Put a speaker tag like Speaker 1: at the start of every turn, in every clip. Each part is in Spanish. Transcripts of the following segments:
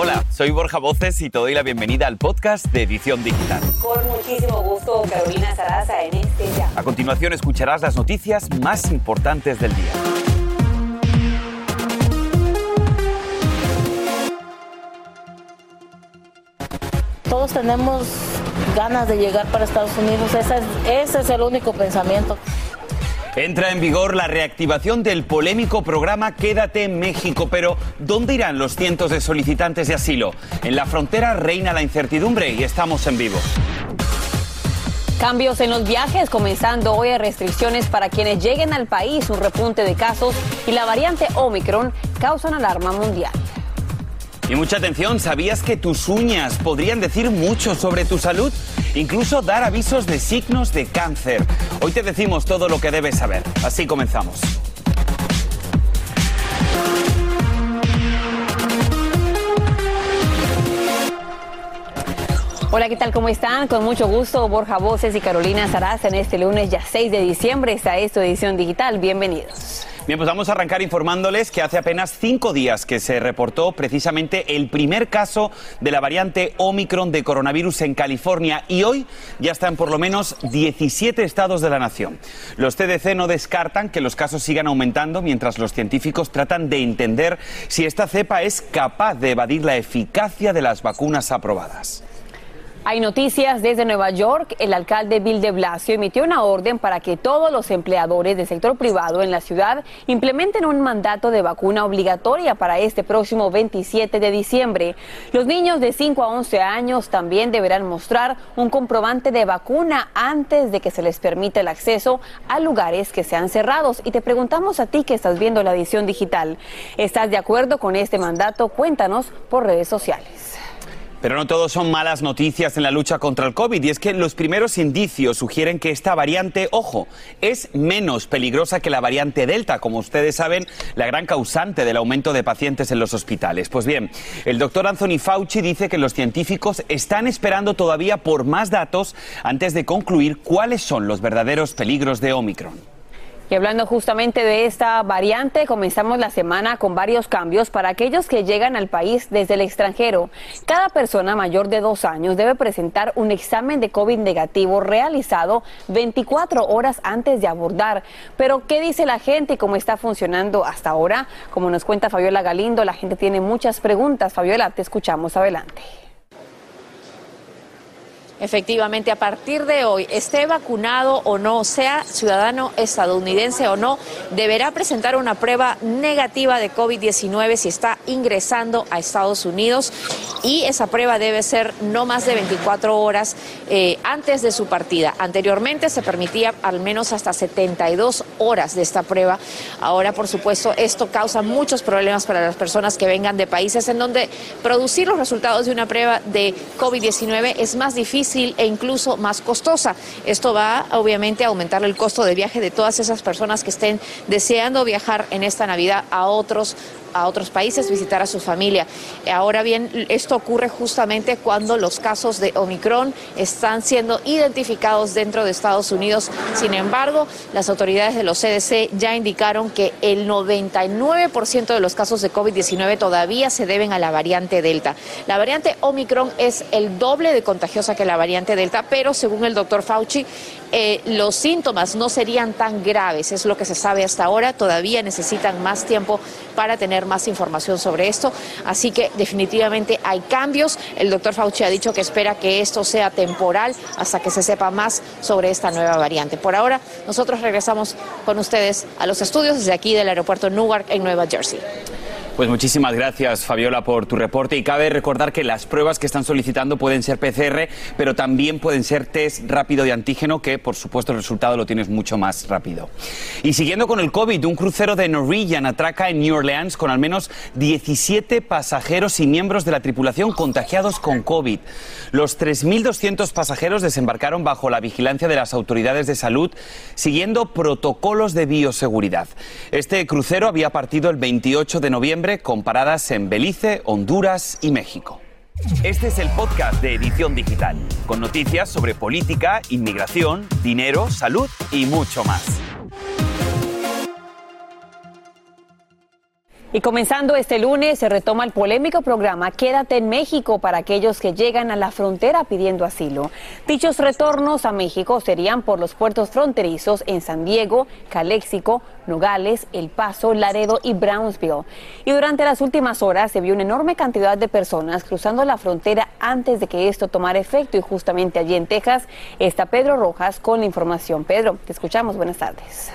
Speaker 1: Hola, soy Borja Voces y te doy la bienvenida al podcast de Edición Digital.
Speaker 2: Con muchísimo gusto, Carolina Sarasa en este ya.
Speaker 1: A continuación escucharás las noticias más importantes del día.
Speaker 3: Todos tenemos ganas de llegar para Estados Unidos, ese es, ese es el único pensamiento.
Speaker 1: Entra en vigor la reactivación del polémico programa Quédate en México, pero ¿dónde irán los cientos de solicitantes de asilo? En la frontera reina la incertidumbre y estamos en vivo.
Speaker 2: Cambios en los viajes, comenzando hoy restricciones para quienes lleguen al país, un repunte de casos y la variante Omicron causan alarma mundial.
Speaker 1: Y mucha atención, ¿sabías que tus uñas podrían decir mucho sobre tu salud? Incluso dar avisos de signos de cáncer. Hoy te decimos todo lo que debes saber. Así comenzamos.
Speaker 2: Hola, ¿qué tal? ¿Cómo están? Con mucho gusto, Borja Voces y Carolina Saraza en este lunes ya 6 de diciembre. Esta es tu edición digital. Bienvenidos.
Speaker 1: Bien, pues vamos a arrancar informándoles que hace apenas cinco días que se reportó precisamente el primer caso de la variante Omicron de coronavirus en California y hoy ya están por lo menos 17 estados de la nación. Los CDC no descartan que los casos sigan aumentando mientras los científicos tratan de entender si esta cepa es capaz de evadir la eficacia de las vacunas aprobadas.
Speaker 2: Hay noticias desde Nueva York. El alcalde Bill de Blasio emitió una orden para que todos los empleadores del sector privado en la ciudad implementen un mandato de vacuna obligatoria para este próximo 27 de diciembre. Los niños de 5 a 11 años también deberán mostrar un comprobante de vacuna antes de que se les permita el acceso a lugares que sean cerrados. Y te preguntamos a ti que estás viendo la edición digital, ¿estás de acuerdo con este mandato? Cuéntanos por redes sociales.
Speaker 1: Pero no todo son malas noticias en la lucha contra el COVID y es que los primeros indicios sugieren que esta variante, ojo, es menos peligrosa que la variante Delta, como ustedes saben, la gran causante del aumento de pacientes en los hospitales. Pues bien, el doctor Anthony Fauci dice que los científicos están esperando todavía por más datos antes de concluir cuáles son los verdaderos peligros de Omicron.
Speaker 2: Y hablando justamente de esta variante, comenzamos la semana con varios cambios para aquellos que llegan al país desde el extranjero. Cada persona mayor de dos años debe presentar un examen de COVID negativo realizado 24 horas antes de abordar. Pero, ¿qué dice la gente y cómo está funcionando hasta ahora? Como nos cuenta Fabiola Galindo, la gente tiene muchas preguntas. Fabiola, te escuchamos adelante.
Speaker 4: Efectivamente, a partir de hoy, esté vacunado o no, sea ciudadano estadounidense o no, deberá presentar una prueba negativa de COVID-19 si está ingresando a Estados Unidos y esa prueba debe ser no más de 24 horas eh, antes de su partida. Anteriormente se permitía al menos hasta 72 horas de esta prueba. Ahora, por supuesto, esto causa muchos problemas para las personas que vengan de países en donde producir los resultados de una prueba de COVID-19 es más difícil e incluso más costosa. Esto va obviamente a aumentar el costo de viaje de todas esas personas que estén deseando viajar en esta Navidad a otros a otros países, visitar a su familia. Ahora bien, esto ocurre justamente cuando los casos de Omicron están siendo identificados dentro de Estados Unidos. Sin embargo, las autoridades de los CDC ya indicaron que el 99% de los casos de COVID-19 todavía se deben a la variante Delta. La variante Omicron es el doble de contagiosa que la variante Delta, pero según el doctor Fauci, eh, los síntomas no serían tan graves, es lo que se sabe hasta ahora. Todavía necesitan más tiempo para tener más información sobre esto. Así que definitivamente hay cambios. El doctor Fauci ha dicho que espera que esto sea temporal hasta que se sepa más sobre esta nueva variante. Por ahora, nosotros regresamos con ustedes a los estudios desde aquí del aeropuerto Newark en Nueva Jersey.
Speaker 1: Pues muchísimas gracias, Fabiola, por tu reporte. Y cabe recordar que las pruebas que están solicitando pueden ser PCR, pero también pueden ser test rápido de antígeno, que por supuesto el resultado lo tienes mucho más rápido. Y siguiendo con el COVID, un crucero de Norwegian atraca en New Orleans con al menos 17 pasajeros y miembros de la tripulación contagiados con COVID. Los 3.200 pasajeros desembarcaron bajo la vigilancia de las autoridades de salud, siguiendo protocolos de bioseguridad. Este crucero había partido el 28 de noviembre con paradas en Belice, Honduras y México. Este es el podcast de Edición Digital, con noticias sobre política, inmigración, dinero, salud y mucho más.
Speaker 2: Y comenzando este lunes se retoma el polémico programa Quédate en México para aquellos que llegan a la frontera pidiendo asilo. Dichos retornos a México serían por los puertos fronterizos en San Diego, Caléxico, Nogales, El Paso, Laredo y Brownsville. Y durante las últimas horas se vio una enorme cantidad de personas cruzando la frontera antes de que esto tomara efecto y justamente allí en Texas está Pedro Rojas con la información. Pedro, te escuchamos. Buenas tardes.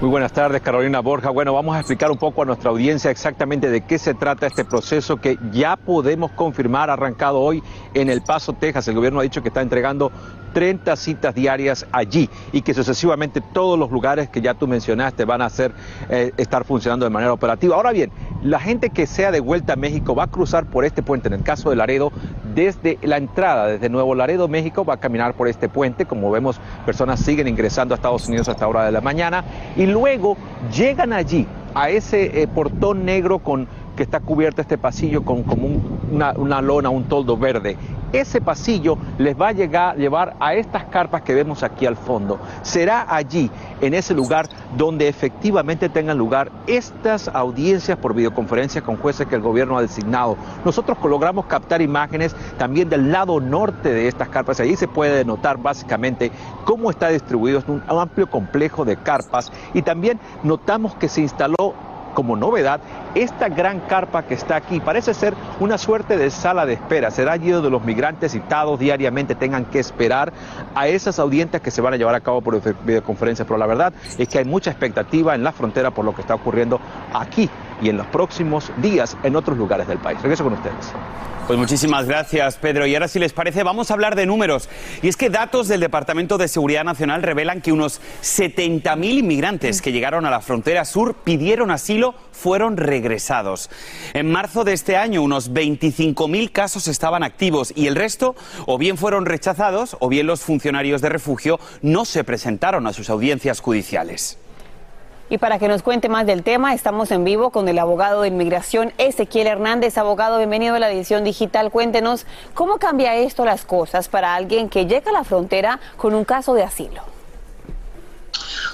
Speaker 5: Muy buenas tardes, Carolina Borja. Bueno, vamos a explicar un poco a nuestra audiencia exactamente de qué se trata este proceso que ya podemos confirmar arrancado hoy en El Paso, Texas. El gobierno ha dicho que está entregando 30 citas diarias allí y que sucesivamente todos los lugares que ya tú mencionaste van a hacer, eh, estar funcionando de manera operativa. Ahora bien, la gente que sea de vuelta a México va a cruzar por este puente, en el caso de Laredo, desde la entrada, desde Nuevo Laredo, México, va a caminar por este puente. Como vemos, personas siguen ingresando a Estados Unidos hasta hora de la mañana y luego llegan allí a ese eh, portón negro con que está cubierto este pasillo con una, una, lona, un toldo verde. Ese pasillo les va a llegar, llevar a estas carpas que vemos aquí al fondo. Será allí, en ese lugar, donde efectivamente tengan lugar estas audiencias por videoconferencia con jueces que el gobierno ha designado. Nosotros logramos captar imágenes también del lado norte de estas carpas. Allí se puede notar básicamente cómo está distribuido un amplio complejo de carpas y también notamos que se instaló como novedad esta gran carpa que está aquí. Parece ser una suerte de sala de espera. Será allí donde los migrantes citados diariamente tengan que esperar a esas audiencias que se van a llevar a cabo por videoconferencia. Pero la verdad es que hay mucha expectativa en la frontera por lo que está ocurriendo aquí y en los próximos días en otros lugares del país. Regreso con ustedes.
Speaker 1: Pues muchísimas gracias, Pedro. Y ahora, si les parece, vamos a hablar de números. Y es que datos del Departamento de Seguridad Nacional revelan que unos 70.000 inmigrantes que llegaron a la frontera sur pidieron asilo fueron regresados. En marzo de este año, unos 25.000 casos estaban activos y el resto o bien fueron rechazados o bien los funcionarios de refugio no se presentaron a sus audiencias judiciales.
Speaker 2: Y para que nos cuente más del tema, estamos en vivo con el abogado de inmigración Ezequiel Hernández. Abogado, bienvenido a la edición digital. Cuéntenos cómo cambia esto las cosas para alguien que llega a la frontera con un caso de asilo.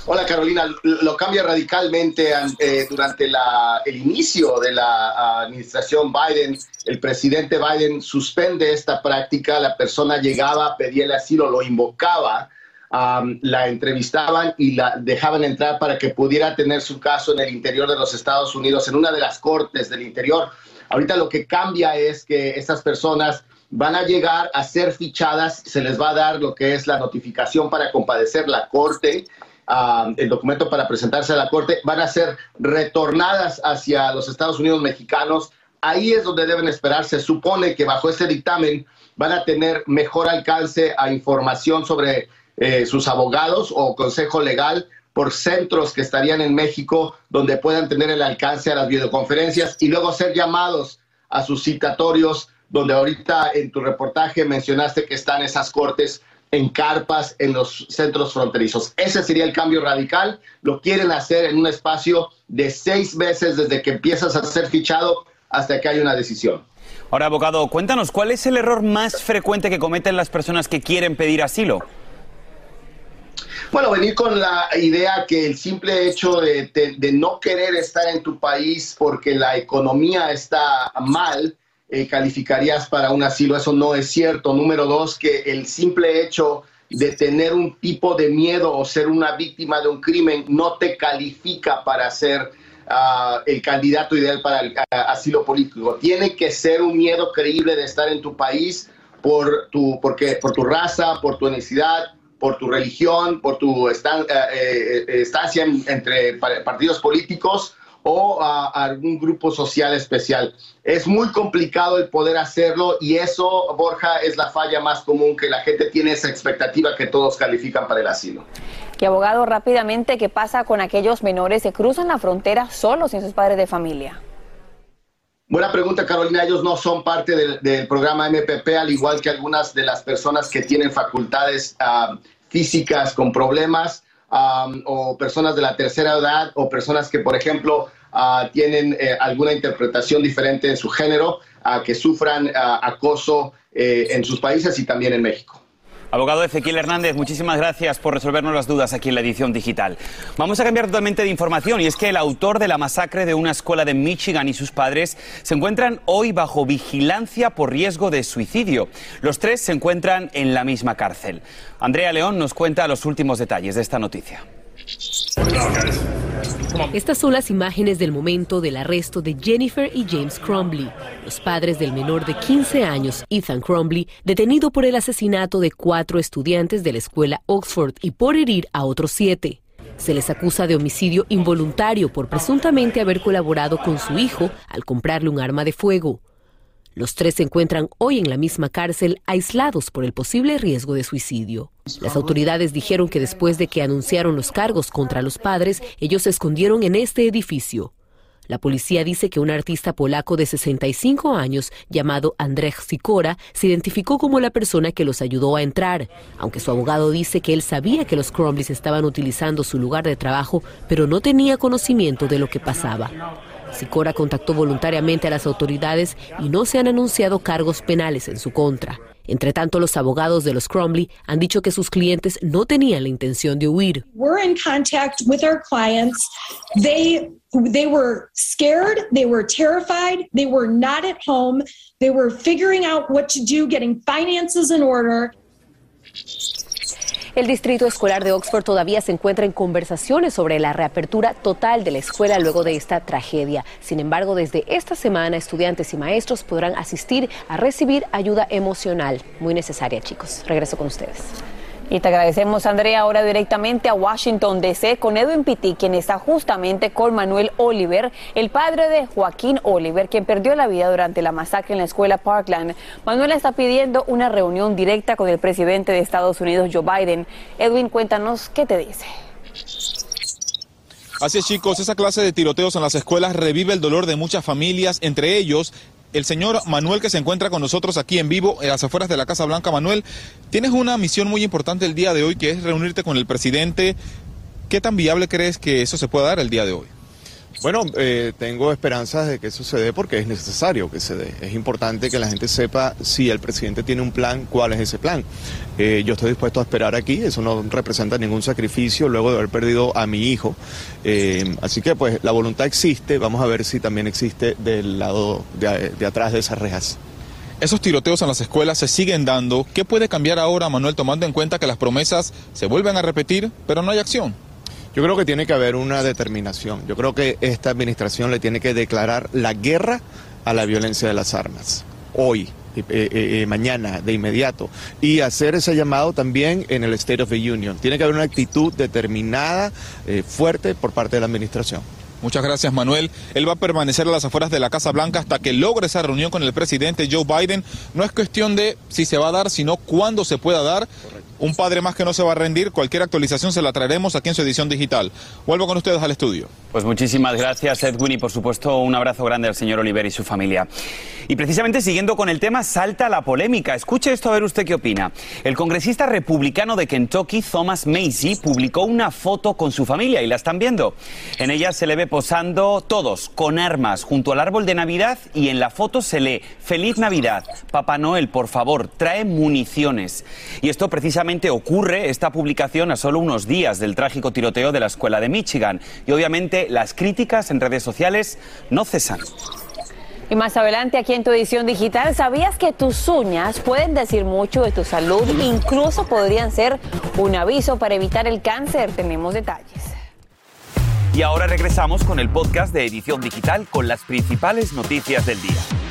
Speaker 6: Hola Carolina, lo cambia radicalmente eh, durante el inicio de la administración Biden. El presidente Biden suspende esta práctica, la persona llegaba, pedía el asilo, lo invocaba la entrevistaban y la dejaban entrar para que pudiera tener su caso en el interior de los Estados Unidos, en una de las cortes del interior. Ahorita lo que cambia es que estas personas van a llegar a ser fichadas, se les va a dar lo que es la notificación para compadecer la corte, el documento para presentarse a la corte, van a ser retornadas hacia los Estados Unidos mexicanos. Ahí es donde deben esperar. Se supone que bajo ese dictamen van a tener mejor alcance a información sobre eh, sus abogados o consejo legal por centros que estarían en México donde puedan tener el alcance a las videoconferencias y luego ser llamados a sus citatorios, donde ahorita en tu reportaje mencionaste que están esas cortes en carpas en los centros fronterizos. Ese sería el cambio radical. Lo quieren hacer en un espacio de seis meses desde que empiezas a ser fichado hasta que hay una decisión.
Speaker 1: Ahora, abogado, cuéntanos, ¿cuál es el error más frecuente que cometen las personas que quieren pedir asilo?
Speaker 6: Bueno, venir con la idea que el simple hecho de, no querer estar en tu país porque la economía está mal, eh, calificarías para un asilo. Eso no es cierto. Número dos, que el simple hecho de tener un tipo de miedo o ser una víctima de un crimen no te califica para ser ah, el candidato ideal para el asilo político. Tiene que ser un miedo creíble de estar en tu país por tu, porque, por tu raza, por tu etnicidad, por tu religión, por tu eh, eh, estancia entre partidos políticos o a, algún grupo social especial. Es muy complicado el poder hacerlo y eso, Borja, es la falla más común que la gente tiene esa expectativa que todos califican para el asilo.
Speaker 2: Y abogado, rápidamente, ¿qué pasa con aquellos menores que cruzan la frontera solos sin sus padres de familia?
Speaker 6: Buena pregunta, Carolina. Ellos no son parte del, programa MPP, al igual que algunas de las personas que tienen facultades ah, físicas con problemas o personas de la tercera edad o personas que, por ejemplo, ah, tienen eh, alguna interpretación diferente en su género, que sufran acoso eh, en sus países y también en México.
Speaker 1: Abogado Ezequiel Hernández, muchísimas gracias por resolvernos las dudas aquí en la edición digital. Vamos a cambiar totalmente de información y es que el autor de la masacre de una escuela de Michigan y sus padres se encuentran hoy bajo vigilancia por riesgo de suicidio. Los tres se encuentran en la misma cárcel. Andrea León nos cuenta los últimos detalles de esta noticia.
Speaker 7: Estas son las imágenes del momento del arresto de Jennifer y James Crumbley, los padres del menor de 15 años, Ethan Crumbley, detenido por el asesinato de cuatro estudiantes de la escuela Oxford y por herir a otros siete. Se les acusa de homicidio involuntario por presuntamente haber colaborado con su hijo al comprarle un arma de fuego. Los tres se encuentran hoy en la misma cárcel, aislados por el posible riesgo de suicidio. Las autoridades dijeron que después de que anunciaron los cargos contra los padres, ellos se escondieron en este edificio. La policía dice que un artista polaco de 65 años llamado Andrzej Sikora se identificó como la persona que los ayudó a entrar, aunque su abogado dice que él sabía que los Crumbleys estaban utilizando su lugar de trabajo, pero no tenía conocimiento de lo que pasaba. Sicora contactó voluntariamente a las autoridades y no se han anunciado cargos penales en su contra. Entre tanto, los abogados de los Crumbley han dicho que sus clientes no tenían la intención de huir.
Speaker 8: We're in contact with our clients. They they were scared, they were terrified, they were not at home, they were figuring out what to do, getting finances in order.
Speaker 7: El Distrito Escolar de Oxford todavía se encuentra en conversaciones sobre la reapertura total de la escuela luego de esta tragedia. Sin embargo, desde esta semana estudiantes y maestros podrán asistir a recibir ayuda emocional. Muy necesaria, chicos. Regreso con ustedes.
Speaker 2: Y te agradecemos, Andrea, ahora directamente a Washington, D.C., con Edwin Pitti, quien está justamente con Manuel Oliver, el padre de Joaquín Oliver, quien perdió la vida durante la masacre en la escuela Parkland. Manuel está pidiendo una reunión directa con el presidente de Estados Unidos, Joe Biden. Edwin, cuéntanos qué te dice.
Speaker 9: Así es, chicos, esa clase de tiroteos en las escuelas revive el dolor de muchas familias, entre ellos el señor Manuel que se encuentra con nosotros aquí en vivo en las afueras de la Casa Blanca. Manuel, tienes una misión muy importante el día de hoy que es reunirte con el presidente. ¿Qué tan viable crees que eso se pueda dar el día de hoy?
Speaker 10: Bueno, eh, tengo esperanzas de que eso se dé porque es necesario que se dé. Es importante que la gente sepa si el presidente tiene un plan, cuál es ese plan. Eh, yo estoy dispuesto a esperar aquí, eso no representa ningún sacrificio luego de haber perdido a mi hijo. Eh, así que pues la voluntad existe, vamos a ver si también existe del lado de, de atrás de esas rejas.
Speaker 9: Esos tiroteos en las escuelas se siguen dando. ¿Qué puede cambiar ahora, Manuel, tomando en cuenta que las promesas se vuelven a repetir, pero no hay acción?
Speaker 10: Yo creo que tiene que haber una determinación. Yo creo que esta administración le tiene que declarar la guerra a la violencia de las armas. Hoy, eh, eh, eh, mañana, de inmediato. Y hacer ese llamado también en el State of the Union. Tiene que haber una actitud determinada, fuerte por parte de la administración.
Speaker 9: Muchas gracias, Manuel. Él va a permanecer a las afueras de la Casa Blanca hasta que logre esa reunión con el presidente Joe Biden. No es cuestión de si se va a dar, sino cuándo se pueda dar. Un padre más que no se va a rendir. Cualquier actualización se la traeremos aquí en su edición digital. Vuelvo con ustedes al estudio.
Speaker 1: Pues muchísimas gracias, Edwin, y por supuesto un abrazo grande al señor Oliver y su familia. Y precisamente siguiendo con el tema, salta la polémica. Escuche esto a ver usted qué opina. El congresista republicano de Kentucky, Thomas Macy, publicó una foto con su familia y la están viendo. En ella se le ve posando todos con armas junto al árbol de Navidad y en la foto se lee Feliz Navidad. Papá Noel, por favor, trae municiones. Y esto precisamente ocurre, esta publicación, a solo unos días del trágico tiroteo de la escuela de Michigan. Y obviamente las críticas en redes sociales no cesan.
Speaker 2: Y más adelante aquí en tu edición digital, ¿sabías que tus uñas pueden decir mucho de tu salud? Incluso podrían ser un aviso para evitar el cáncer. Tenemos detalles.
Speaker 1: Y ahora regresamos con el podcast de Edición Digital con las principales noticias del día.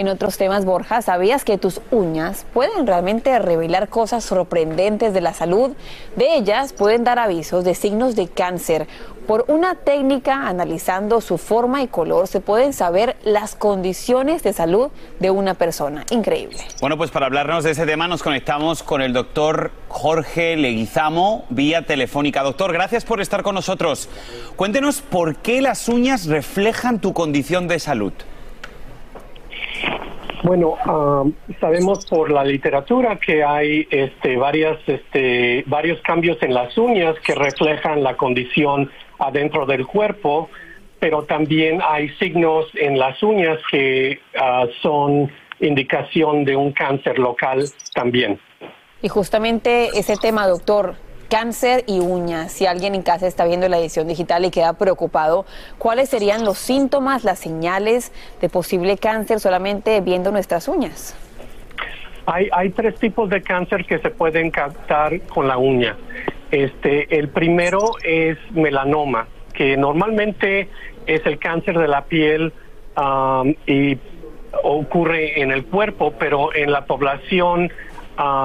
Speaker 2: En otros temas, Borja, ¿sabías que tus uñas pueden realmente revelar cosas sorprendentes de la salud? De ellas pueden dar avisos de signos de cáncer. Por una técnica analizando su forma y color se pueden saber las condiciones de salud de una persona. Increíble.
Speaker 1: Bueno, pues para hablarnos de ese tema nos conectamos con el doctor Jorge Leguizamo vía telefónica. Doctor, gracias por estar con nosotros. Cuéntenos por qué las uñas reflejan tu condición de salud.
Speaker 11: Bueno, sabemos por la literatura que hay este, varias, este, varios cambios en las uñas que reflejan la condición adentro del cuerpo. pero también hay signos en las uñas que ah, son indicación de un cáncer local también.
Speaker 2: Y justamente ese tema, doctor, cáncer y uñas. Si alguien en casa está viendo la edición digital y queda preocupado, ¿cuáles serían los síntomas, las señales de posible cáncer solamente viendo nuestras uñas?
Speaker 11: Hay, hay tres tipos de cáncer que se pueden captar con la uña. Este, el primero es melanoma, que normalmente es el cáncer de la piel um, y ocurre en el cuerpo, pero en la población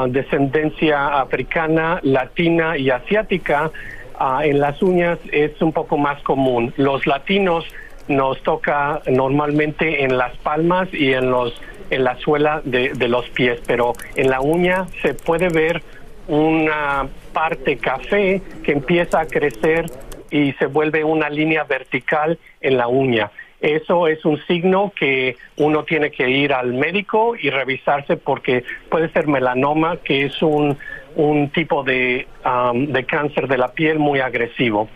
Speaker 11: descendencia africana, latina y asiática, uh, en las uñas es un poco más común. Los latinos nos toca normalmente en las palmas y en los en la suela de, de los pies, pero en la uña se puede ver una parte café que empieza a crecer y se vuelve una línea vertical en la uña. Eso es un signo que uno tiene que ir al médico y revisarse porque puede ser melanoma, que es un, un tipo de, um, de cáncer de la piel muy agresivo.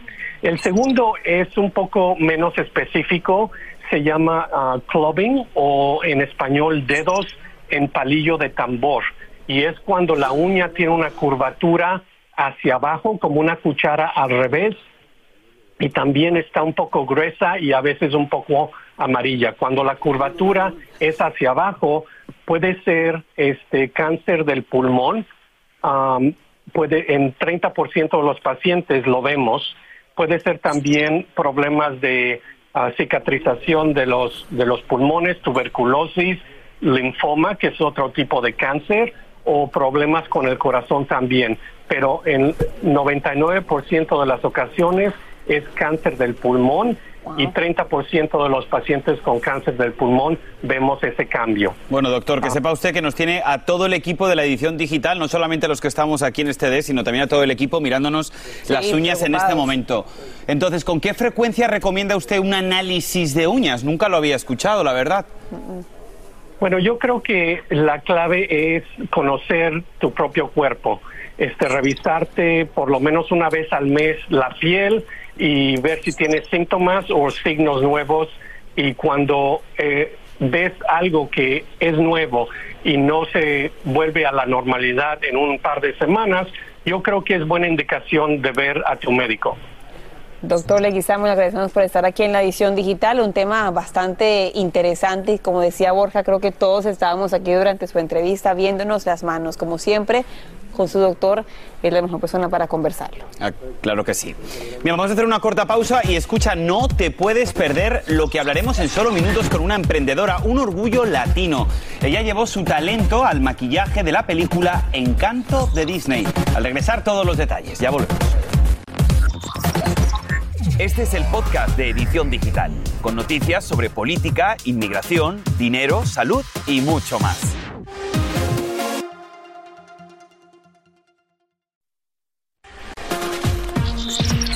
Speaker 11: El segundo es un poco menos específico, se llama uh, clubbing o en español dedos en palillo de tambor y es cuando la uña tiene una curvatura hacia abajo como una cuchara al revés y también está un poco gruesa y a veces un poco amarilla. Cuando la curvatura es hacia abajo, puede ser este cáncer del pulmón, puede en 30% de los pacientes lo vemos, puede ser también problemas de ah, cicatrización de los de los pulmones, tuberculosis, linfoma, que es otro tipo de cáncer, o problemas con el corazón también, pero en 99% de las ocasiones es cáncer del pulmón y 30% de los pacientes con cáncer del pulmón vemos ese cambio.
Speaker 1: Bueno, doctor, que ah. sepa usted que nos tiene a todo el equipo de la edición digital, no solamente a los que estamos aquí en este D, sino también a todo el equipo mirándonos las uñas en este momento. Entonces, ¿con qué frecuencia recomienda usted un análisis de uñas? Nunca lo había escuchado, la verdad.
Speaker 11: Bueno, yo creo que la clave es conocer tu propio cuerpo, este, revisarte por lo menos una vez al mes la piel y ver si tienes síntomas o signos nuevos. Y cuando eh, ves algo que es nuevo y no se vuelve a la normalidad en un par de semanas, yo creo que es buena indicación de ver a tu médico.
Speaker 2: Doctor Leguizamo, le agradecemos por estar aquí en la edición digital, un tema bastante interesante. Y como decía Borja, creo que todos estábamos aquí durante su entrevista viéndonos las manos, como siempre, con su doctor, es la mejor persona para conversarlo.
Speaker 1: Ah, claro que sí. Bien, vamos a hacer una corta pausa y escucha, no te puedes perder lo que hablaremos en solo minutos con una emprendedora, un orgullo latino. Ella llevó su talento al maquillaje de la película Encanto de Disney. Al regresar todos los detalles, ya volvemos. Este es el podcast de Edición Digital, con noticias sobre política, inmigración, dinero, salud y mucho más.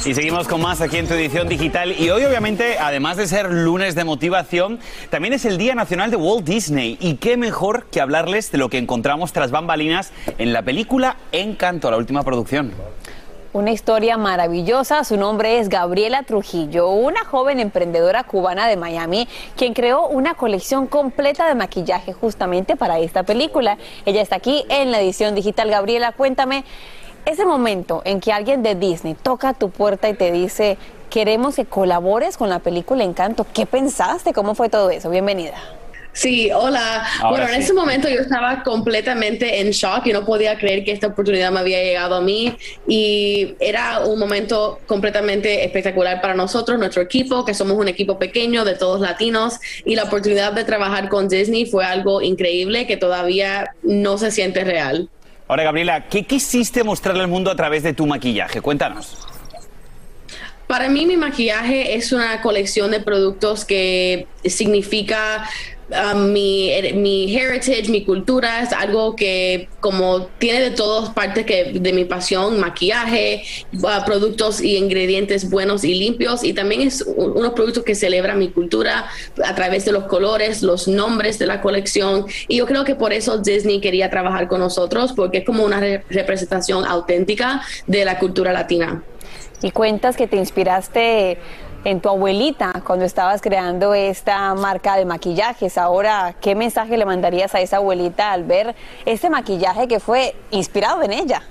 Speaker 1: Y seguimos con más aquí en tu edición digital. Y hoy, obviamente, además de ser lunes de motivación, también es el Día Nacional de Walt Disney. Y qué mejor que hablarles de lo que encontramos tras bambalinas en la película Encanto, la última producción.
Speaker 2: Una historia maravillosa. Su nombre es Gabriela Trujillo, una joven emprendedora cubana de Miami, quien creó una colección completa de maquillaje justamente para esta película. Ella está aquí en la edición digital. Gabriela, cuéntame ese momento en que alguien de Disney toca tu puerta y te dice, queremos que colabores con la película Encanto. ¿Qué pensaste? ¿Cómo fue todo eso? Bienvenida.
Speaker 12: Sí, hola. bueno, en ese momento yo estaba completamente en shock y no podía creer que esta oportunidad me había llegado a mí y era un momento completamente espectacular para nosotros, nuestro equipo, que somos un equipo pequeño de todos latinos y la oportunidad de trabajar con Disney fue algo increíble que todavía no se siente real.
Speaker 1: Ahora, Gabriela, ¿qué quisiste mostrarle al mundo a través de tu maquillaje? Cuéntanos.
Speaker 12: Para mí mi maquillaje es una colección de productos que significa Um, mi, mi, heritage, mi cultura. Es algo que como tiene de todas partes que de mi pasión, maquillaje, uh, productos y ingredientes buenos y limpios. Y también es unos productos que celebran mi cultura a través de los colores, los nombres de la colección. Y yo creo que por eso Disney quería trabajar con nosotros porque es como una representación auténtica de la cultura latina.
Speaker 2: Y cuentas que te inspiraste en tu abuelita cuando estabas creando esta marca de maquillajes. Ahora, ¿qué mensaje le mandarías a esa abuelita al ver este maquillaje que fue inspirado en ella?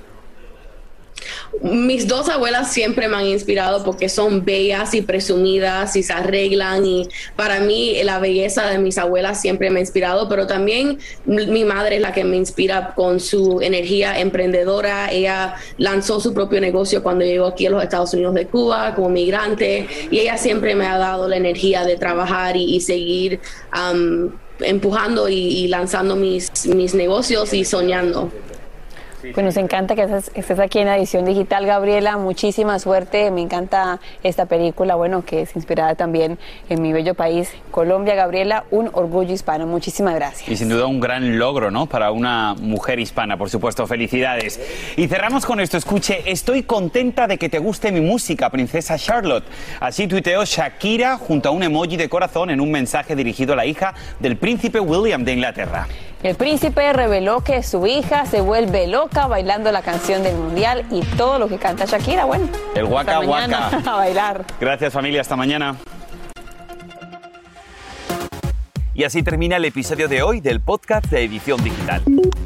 Speaker 12: Mis dos abuelas siempre me han inspirado porque son bellas y presumidas y se arreglan y para mí la belleza de mis abuelas siempre me ha inspirado, pero también mi madre es la que me inspira con su energía emprendedora. Ella lanzó su propio negocio cuando llegó aquí a los Estados Unidos de Cuba como migrante y ella siempre me ha dado la energía de trabajar y, seguir empujando y, y lanzando mis, mis negocios y soñando.
Speaker 2: Pues nos encanta que estés, aquí en la edición digital, Gabriela. Muchísima suerte. Me encanta esta película, bueno, que es inspirada también en mi bello país, Colombia. Gabriela, un orgullo hispano. Muchísimas gracias.
Speaker 1: Y sin duda un gran logro, ¿no? Para una mujer hispana, por supuesto. Felicidades. Y cerramos con esto. Escuche, estoy contenta de que te guste mi música, princesa Charlotte. Así tuiteó Shakira junto a un emoji de corazón en un mensaje dirigido a la hija del príncipe William de Inglaterra.
Speaker 2: El príncipe reveló que su hija se vuelve loca bailando la canción del mundial y todo lo que canta Shakira. Bueno,
Speaker 1: el guaca guaca.
Speaker 2: A bailar.
Speaker 1: Gracias familia, hasta mañana. Y así termina el episodio de hoy del podcast de Edición Digital.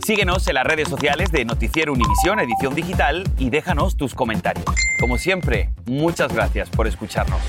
Speaker 1: Síguenos en las redes sociales de Noticiero Univisión Edición Digital y déjanos tus comentarios. Como siempre, muchas gracias por escucharnos.